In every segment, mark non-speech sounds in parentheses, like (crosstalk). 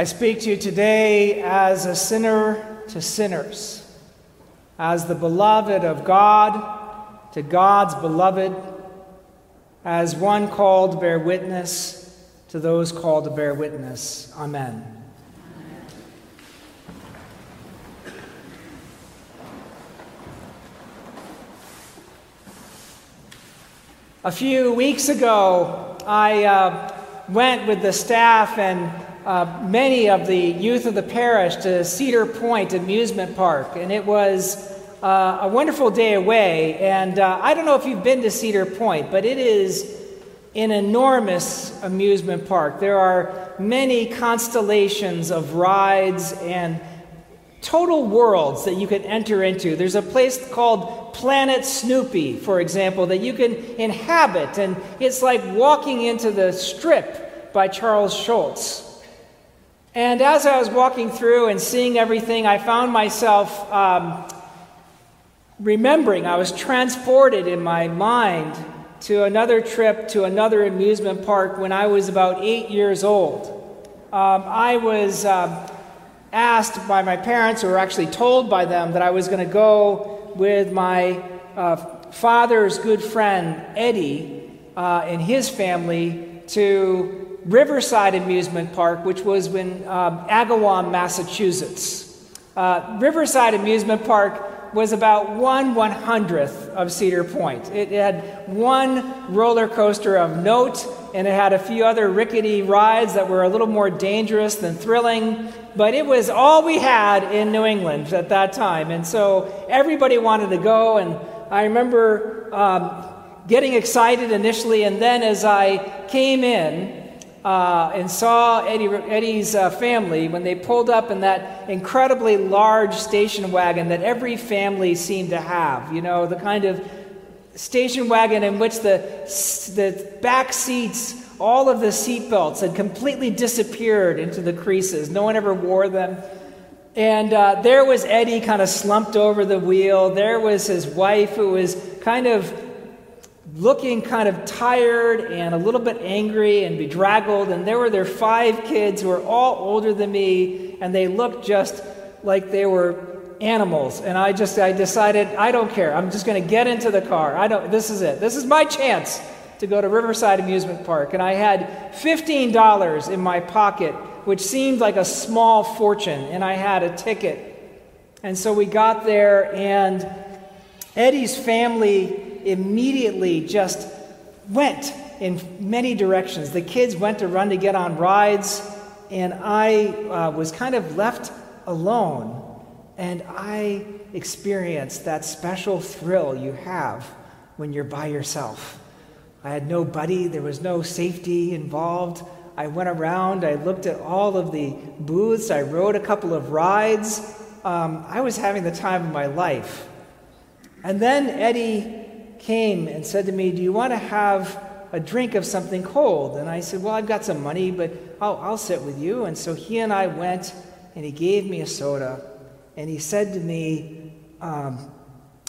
I speak to you today as a sinner to sinners, as the beloved of God to God's beloved, as one called to bear witness to those called to bear witness. Amen. A few weeks ago, I uh, went with the staff and uh, many of the youth of the parish to Cedar Point Amusement Park, and it was uh, a wonderful day away. And uh, I don't know if you've been to Cedar Point, but it is an enormous amusement park. There are many constellations of rides and total worlds that you can enter into. There's a place called Planet Snoopy, for example, that you can inhabit, and it's like walking into the strip by Charles Schulz. And as I was walking through and seeing everything, I found myself um, remembering, I was transported in my mind to another trip to another amusement park when I was about eight years old. Um, I was um, asked by my parents, or actually told by them, that I was going to go with my uh, father's good friend, Eddie, uh, and his family to Riverside Amusement Park, which was in um, Agawam, Massachusetts. Uh, Riverside Amusement Park was about one one hundredth of Cedar Point. It had one roller coaster of note, and it had a few other rickety rides that were a little more dangerous than thrilling. But it was all we had in New England at that time, and so everybody wanted to go. And I remember um, getting excited initially, and then as I came in, uh, and saw Eddie, Eddie's uh, family when they pulled up in that incredibly large station wagon that every family seemed to have. You know, the kind of station wagon in which the, the back seats, all of the seat belts had completely disappeared into the creases. No one ever wore them. And uh, there was Eddie kind of slumped over the wheel. There was his wife who was kind of looking kind of tired and a little bit angry and bedraggled. And there were their five kids who were all older than me, and they looked just like they were animals. And I just I decided I don't care. I'm just going to get into the car. I don't. This is it. This is my chance to go to Riverside Amusement Park. And I had fifteen dollars in my pocket, which seemed like a small fortune. And I had a ticket. And so we got there, and Eddie's family immediately just went in many directions. The kids went to run to get on rides, and I uh, was kind of left alone. And I experienced that special thrill you have when you're by yourself. I had no buddy, there was no safety involved. I went around, I looked at all of the booths, I rode a couple of rides. Um, I was having the time of my life. And then Eddie came and said to me, Do you want to have a drink of something cold? And I said, Well, I've got some money, but I'll, I'll sit with you. And so he and I went, and he gave me a soda, and he said to me, um,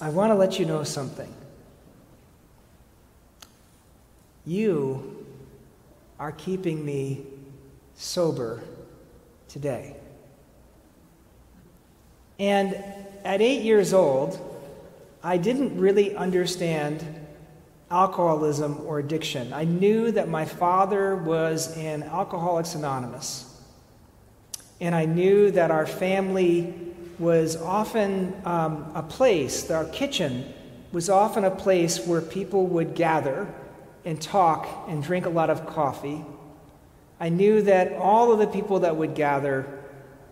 I want to let you know something. You are keeping me sober today. And at eight years old, I didn't really understand alcoholism or addiction. I knew that my father was in Alcoholics Anonymous. And I knew that our family was often um, a place, our kitchen was often a place where people would gather and talk and drink a lot of coffee. I knew that all of the people that would gather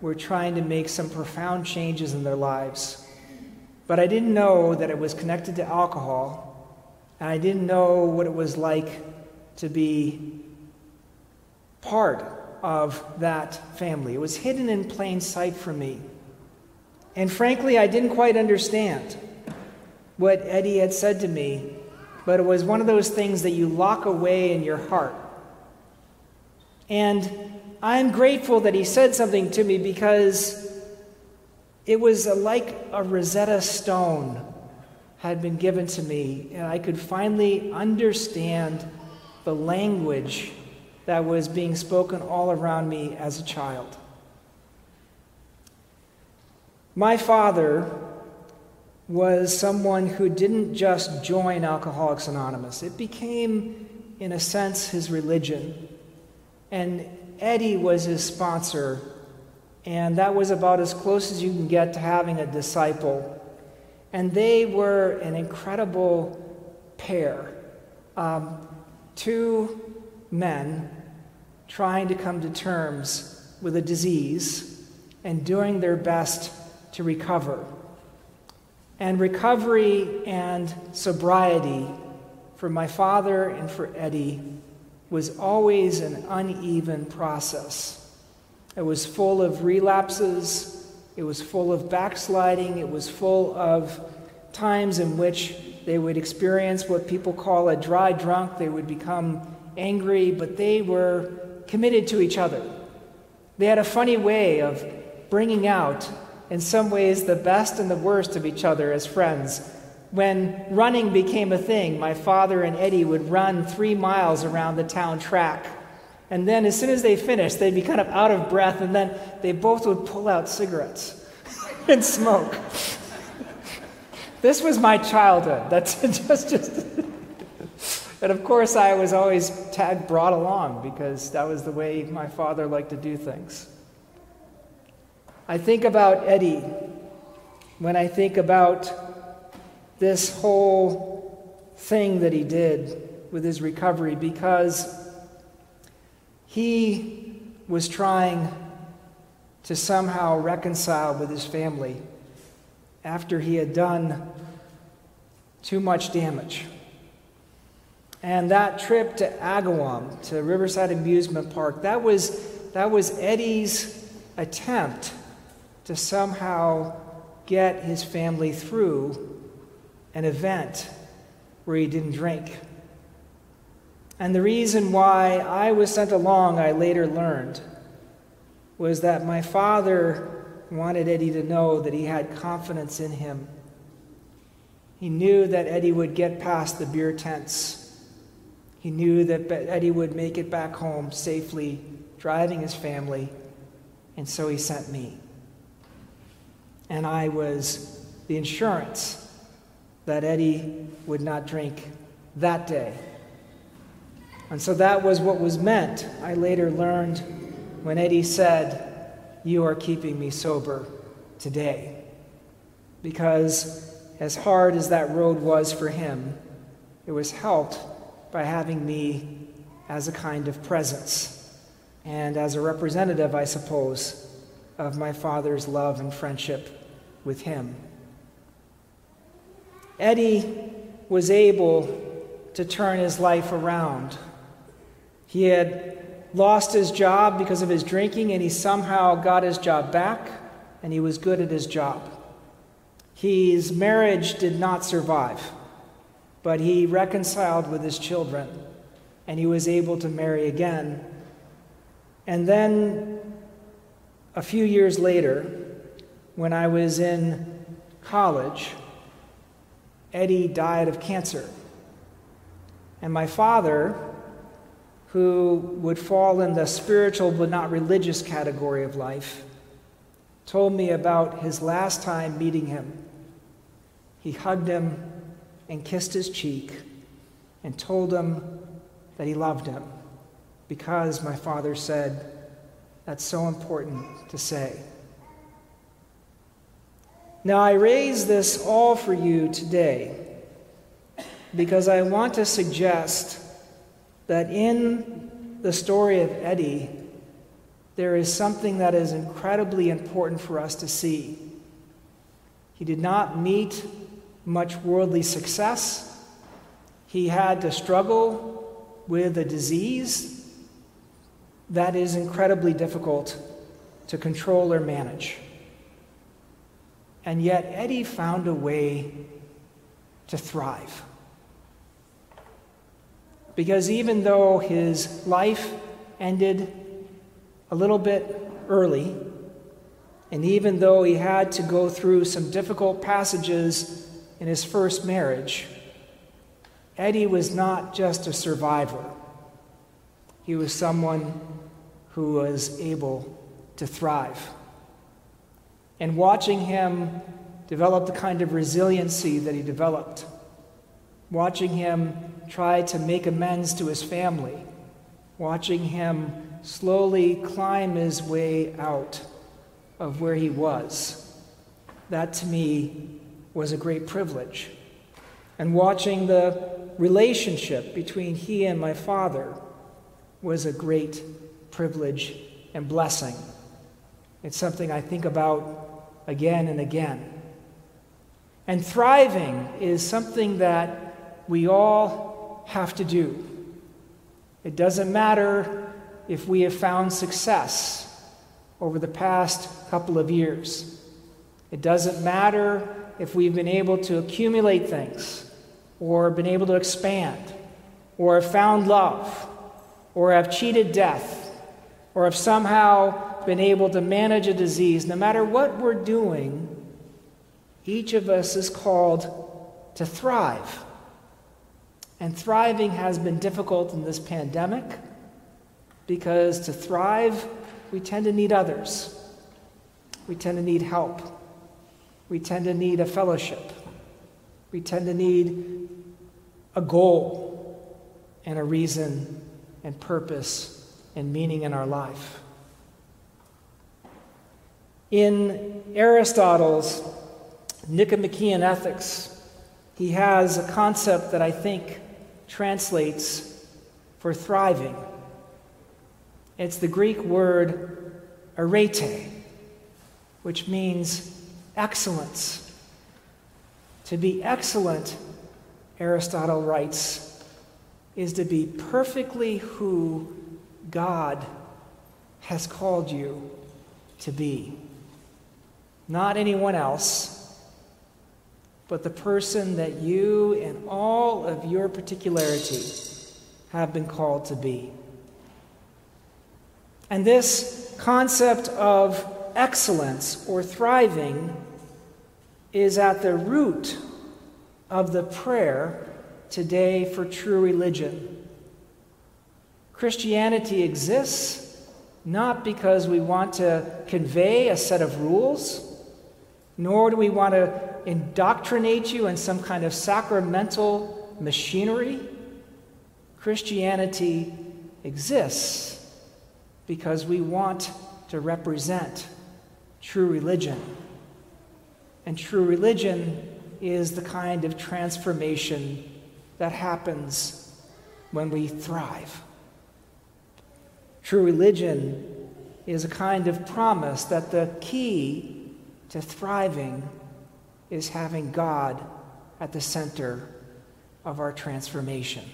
were trying to make some profound changes in their lives. But I didn't know that it was connected to alcohol, and I didn't know what it was like to be part of that family. It was hidden in plain sight for me. And frankly, I didn't quite understand what Eddie had said to me, but it was one of those things that you lock away in your heart. And I'm grateful that he said something to me because it was like a Rosetta Stone had been given to me, and I could finally understand the language that was being spoken all around me as a child. My father was someone who didn't just join Alcoholics Anonymous, it became, in a sense, his religion. And Eddie was his sponsor, and that was about as close as you can get to having a disciple. And they were an incredible pair. Um, two men trying to come to terms with a disease and doing their best to recover. And recovery and sobriety for my father and for Eddie was always an uneven process. It was full of relapses, it was full of backsliding, it was full of times in which they would experience what people call a dry drunk. They would become angry, but they were committed to each other. They had a funny way of bringing out, in some ways, the best and the worst of each other as friends. When running became a thing, my father and Eddie would run three miles around the town track. And then, as soon as they finished, they'd be kind of out of breath, and then they both would pull out cigarettes (laughs) and smoke. (laughs) this was my childhood. That's (laughs) just, just and of course, I was always tagged brought along because that was the way my father liked to do things. I think about Eddie when I think about this whole thing that he did with his recovery because he was trying to somehow reconcile with his family after he had done too much damage. And that trip to Agawam, to Riverside Amusement Park, that was, that was Eddie's attempt to somehow get his family through an event where he didn't drink. And the reason why I was sent along, I later learned, was that my father wanted Eddie to know that he had confidence in him. He knew that Eddie would get past the beer tents he knew that Eddie would make it back home safely, driving his family, and so he sent me. And I was the insurance that Eddie would not drink that day. And so that was what was meant, I later learned, when Eddie said, You are keeping me sober today. Because as hard as that road was for him, it was helped by having me as a kind of presence and as a representative, I suppose, of my father's love and friendship with him. Eddie was able to turn his life around. He had lost his job because of his drinking, and he somehow got his job back, and he was good at his job. His marriage did not survive but he reconciled with his children and he was able to marry again. And then a few years later, when I was in college, Eddie died of cancer. And my father, who would fall in the spiritual but not religious category of life, told me about his last time meeting him. He hugged him and kissed his cheek and told him that he loved him because my father said, That's so important to say. Now, I raise this all for you today because I want to suggest that in the story of Eddie, there is something that is incredibly important for us to see. He did not meet much worldly success. He had to struggle with a disease that is incredibly difficult to control or manage. And yet, Eddie found a way to thrive. Because even though his life ended a little bit early, and even though he had to go through some difficult passages in his first marriage, Eddie was not just a survivor. He was someone who was able to thrive. And watching him develop the kind of resiliency that he developed, watching him try to make amends to his family, watching him slowly climb his way out of where he was, that to me was a great privilege. And watching the relationship between he and my father was a great privilege and blessing. It's something I think about again and again. And thriving is something that we all have to do. It doesn't matter if we have found success over the past couple of years. It doesn't matter if we've been able to accumulate things, or been able to expand, or have found love, or have cheated death, or have somehow been able to manage a disease. No matter what we're doing, each of us is called to thrive. And thriving has been difficult in this pandemic because to thrive, we tend to need others. We tend to need help. We tend to need a fellowship. We tend to need a goal and a reason and purpose and meaning in our life. In Aristotle's Nicomachean Ethics, he has a concept that I think translates for thriving. It's the Greek word arete, which means excellence. To be excellent, Aristotle writes, is to be perfectly who God has called you to be. Not anyone else, but the person that you, in all of your particularity, have been called to be. And this concept of excellence or thriving is at the root of the prayer today for true religion. Christianity exists not because we want to convey a set of rules, nor do we want to indoctrinate you in some kind of sacramental machinery. Christianity exists because we want to represent true religion. And true religion is the kind of transformation that happens when we thrive. True religion is a kind of promise that the key to thriving is having God at the center of our transformation.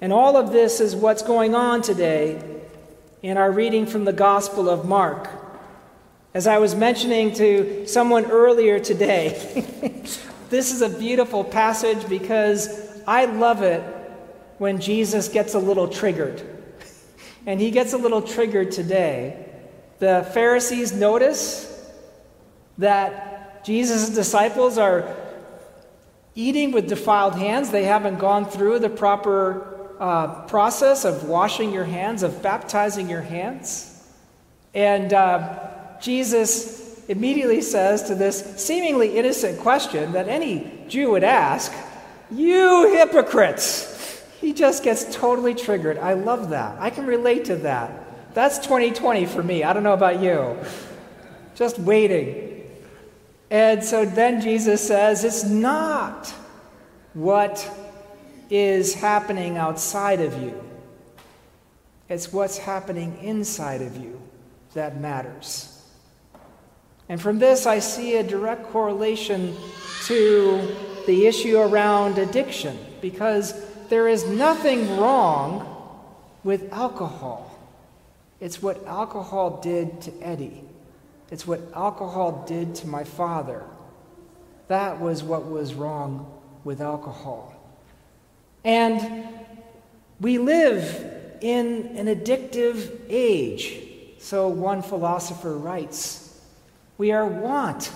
And all of this is what's going on today in our reading from the Gospel of Mark. As I was mentioning to someone earlier today, (laughs) this is a beautiful passage because I love it when Jesus gets a little triggered. (laughs) And he gets a little triggered today. The Pharisees notice that Jesus' disciples are eating with defiled hands. They haven't gone through the proper uh, process of washing your hands, of baptizing your hands. And uh, Jesus immediately says to this seemingly innocent question that any Jew would ask, You hypocrites! He just gets totally triggered. I love that. I can relate to that. That's 2020 for me. I don't know about you. Just waiting. And so then Jesus says, It's not what is happening outside of you. It's what's happening inside of you that matters. And from this, I see a direct correlation to the issue around addiction, because there is nothing wrong with alcohol. It's what alcohol did to Eddie. It's what alcohol did to my father. That was what was wrong with alcohol. And we live in an addictive age. So one philosopher writes We are wont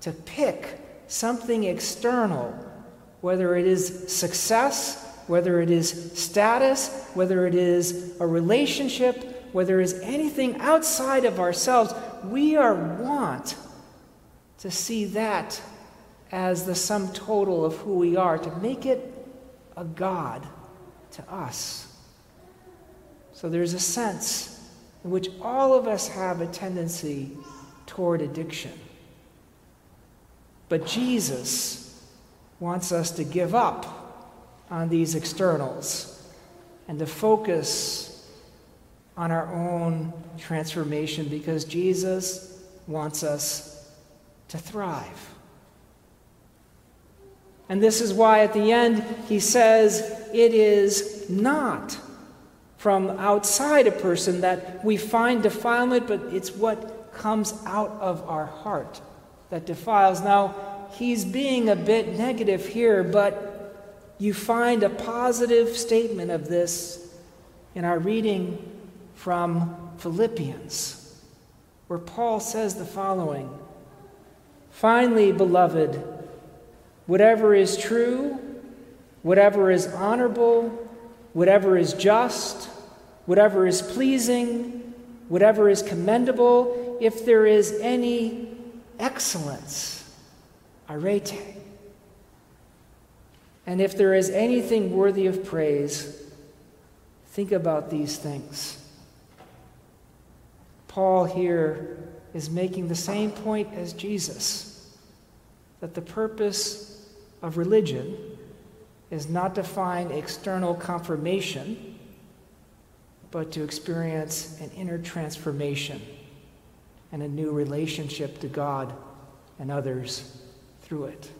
to pick something external, whether it is success, whether it is status, whether it is a relationship, whether it is anything outside of ourselves, we are want to see that as the sum total of who we are, to make it a God to us. So there's a sense in which all of us have a tendency toward addiction. But Jesus wants us to give up on these externals and to focus on our own transformation because Jesus wants us to thrive. And this is why at the end he says it is not from outside a person that we find defilement, but it's what comes out of our heart that defiles. Now, he's being a bit negative here, but you find a positive statement of this in our reading from Philippians, where Paul says the following Finally, beloved, whatever is true, whatever is honorable, whatever is just, whatever is pleasing, whatever is commendable, if there is any excellence, arete. And if there is anything worthy of praise, think about these things. Paul here is making the same point as Jesus that the purpose of religion is not to find external confirmation, but to experience an inner transformation and a new relationship to God and others through it.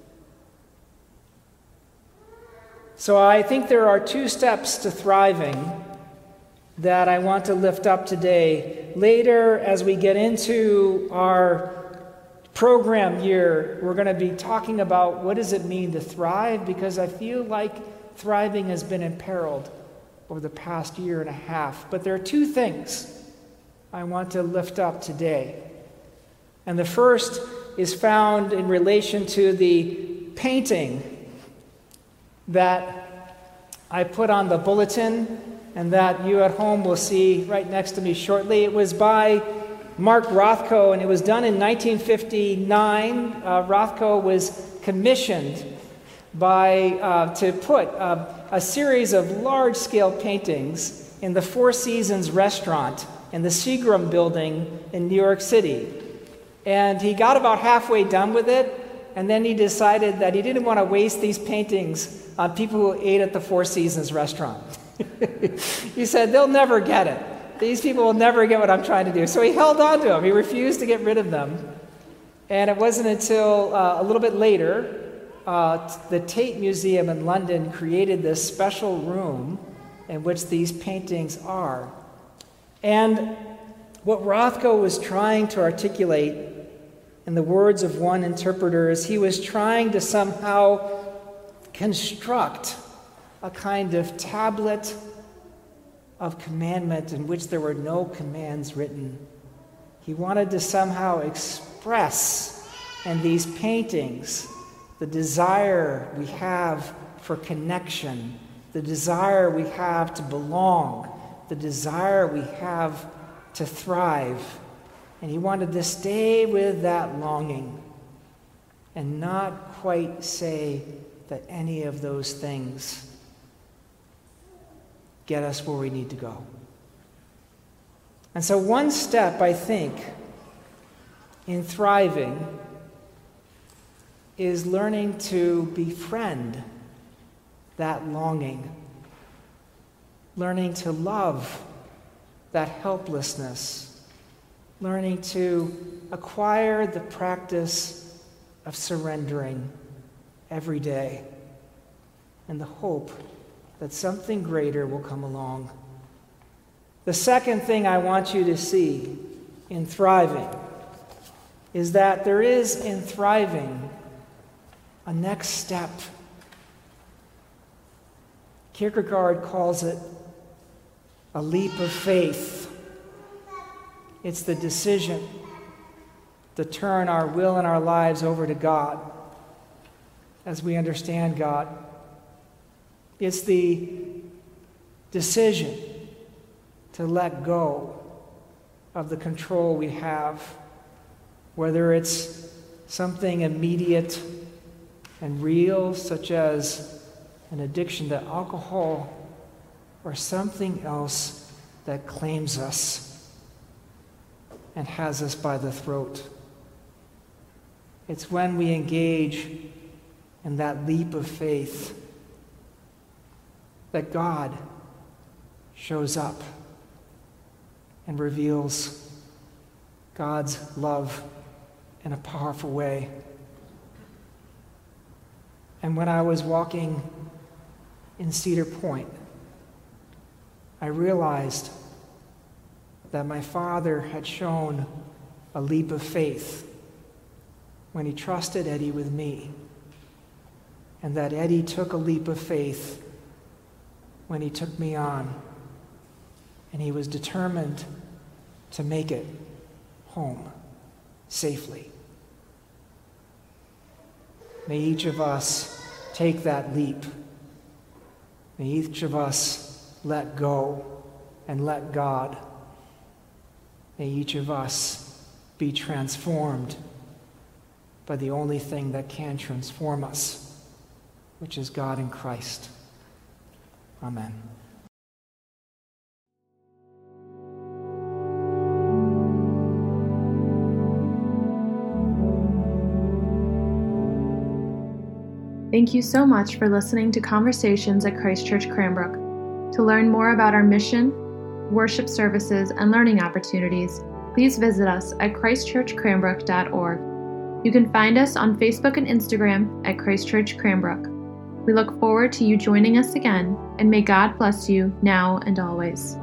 So I think there are two steps to thriving that I want to lift up today. Later, as we get into our program year, we're going to be talking about what does it mean to thrive because I feel like thriving has been imperiled over the past year and a half. But there are two things I want to lift up today. And the first is found in relation to the painting that I put on the bulletin and that you at home will see right next to me shortly. It was by Mark Rothko, and it was done in 1959. Uh, Rothko was commissioned by, uh, to put uh, a series of large scale paintings in the Four Seasons restaurant in the Seagram building in New York City. And he got about halfway done with it, and then he decided that he didn't want to waste these paintings on people who ate at the Four Seasons restaurant. He said, they'll never get it. These people will never get what I'm trying to do. So he held on to them. He refused to get rid of them. And it wasn't until uh, a little bit later, uh, the Tate Museum in London created this special room in which these paintings are. And what Rothko was trying to articulate, in the words of one interpreter, is he was trying to somehow construct a kind of tablet of commandment in which there were no commands written. He wanted to somehow express in these paintings the desire we have for connection, the desire we have to belong, the desire we have to thrive. And he wanted to stay with that longing and not quite say that any of those things get us where we need to go. And so, one step, I think, in thriving is learning to befriend that longing, learning to love that helplessness, learning to acquire the practice of surrendering every day and the hope that something greater will come along The second thing I want you to see in thriving is that there is in thriving a next step. Kierkegaard calls it a leap of faith. It's the decision to turn our will and our lives over to God as we understand God. It's the decision to let go of the control we have, whether it's something immediate and real, such as an addiction to alcohol, or something else that claims us and has us by the throat. It's when we engage in that leap of faith that God shows up and reveals God's love in a powerful way. And when I was walking in Cedar Point, I realized that my father had shown a leap of faith when he trusted Eddie with me, and that Eddie took a leap of faith when he took me on, and he was determined to make it home safely. May each of us take that leap. May each of us let go and let God. May each of us be transformed by the only thing that can transform us, which is God in Christ. Amen. Thank you so much for listening to Conversations at Christ Church Cranbrook. To learn more about our mission, worship services, and learning opportunities, please visit us at christchurchcranbrook.org. You can find us on Facebook and Instagram at Christchurch Cranbrook. We look forward to you joining us again, and may God bless you now and always.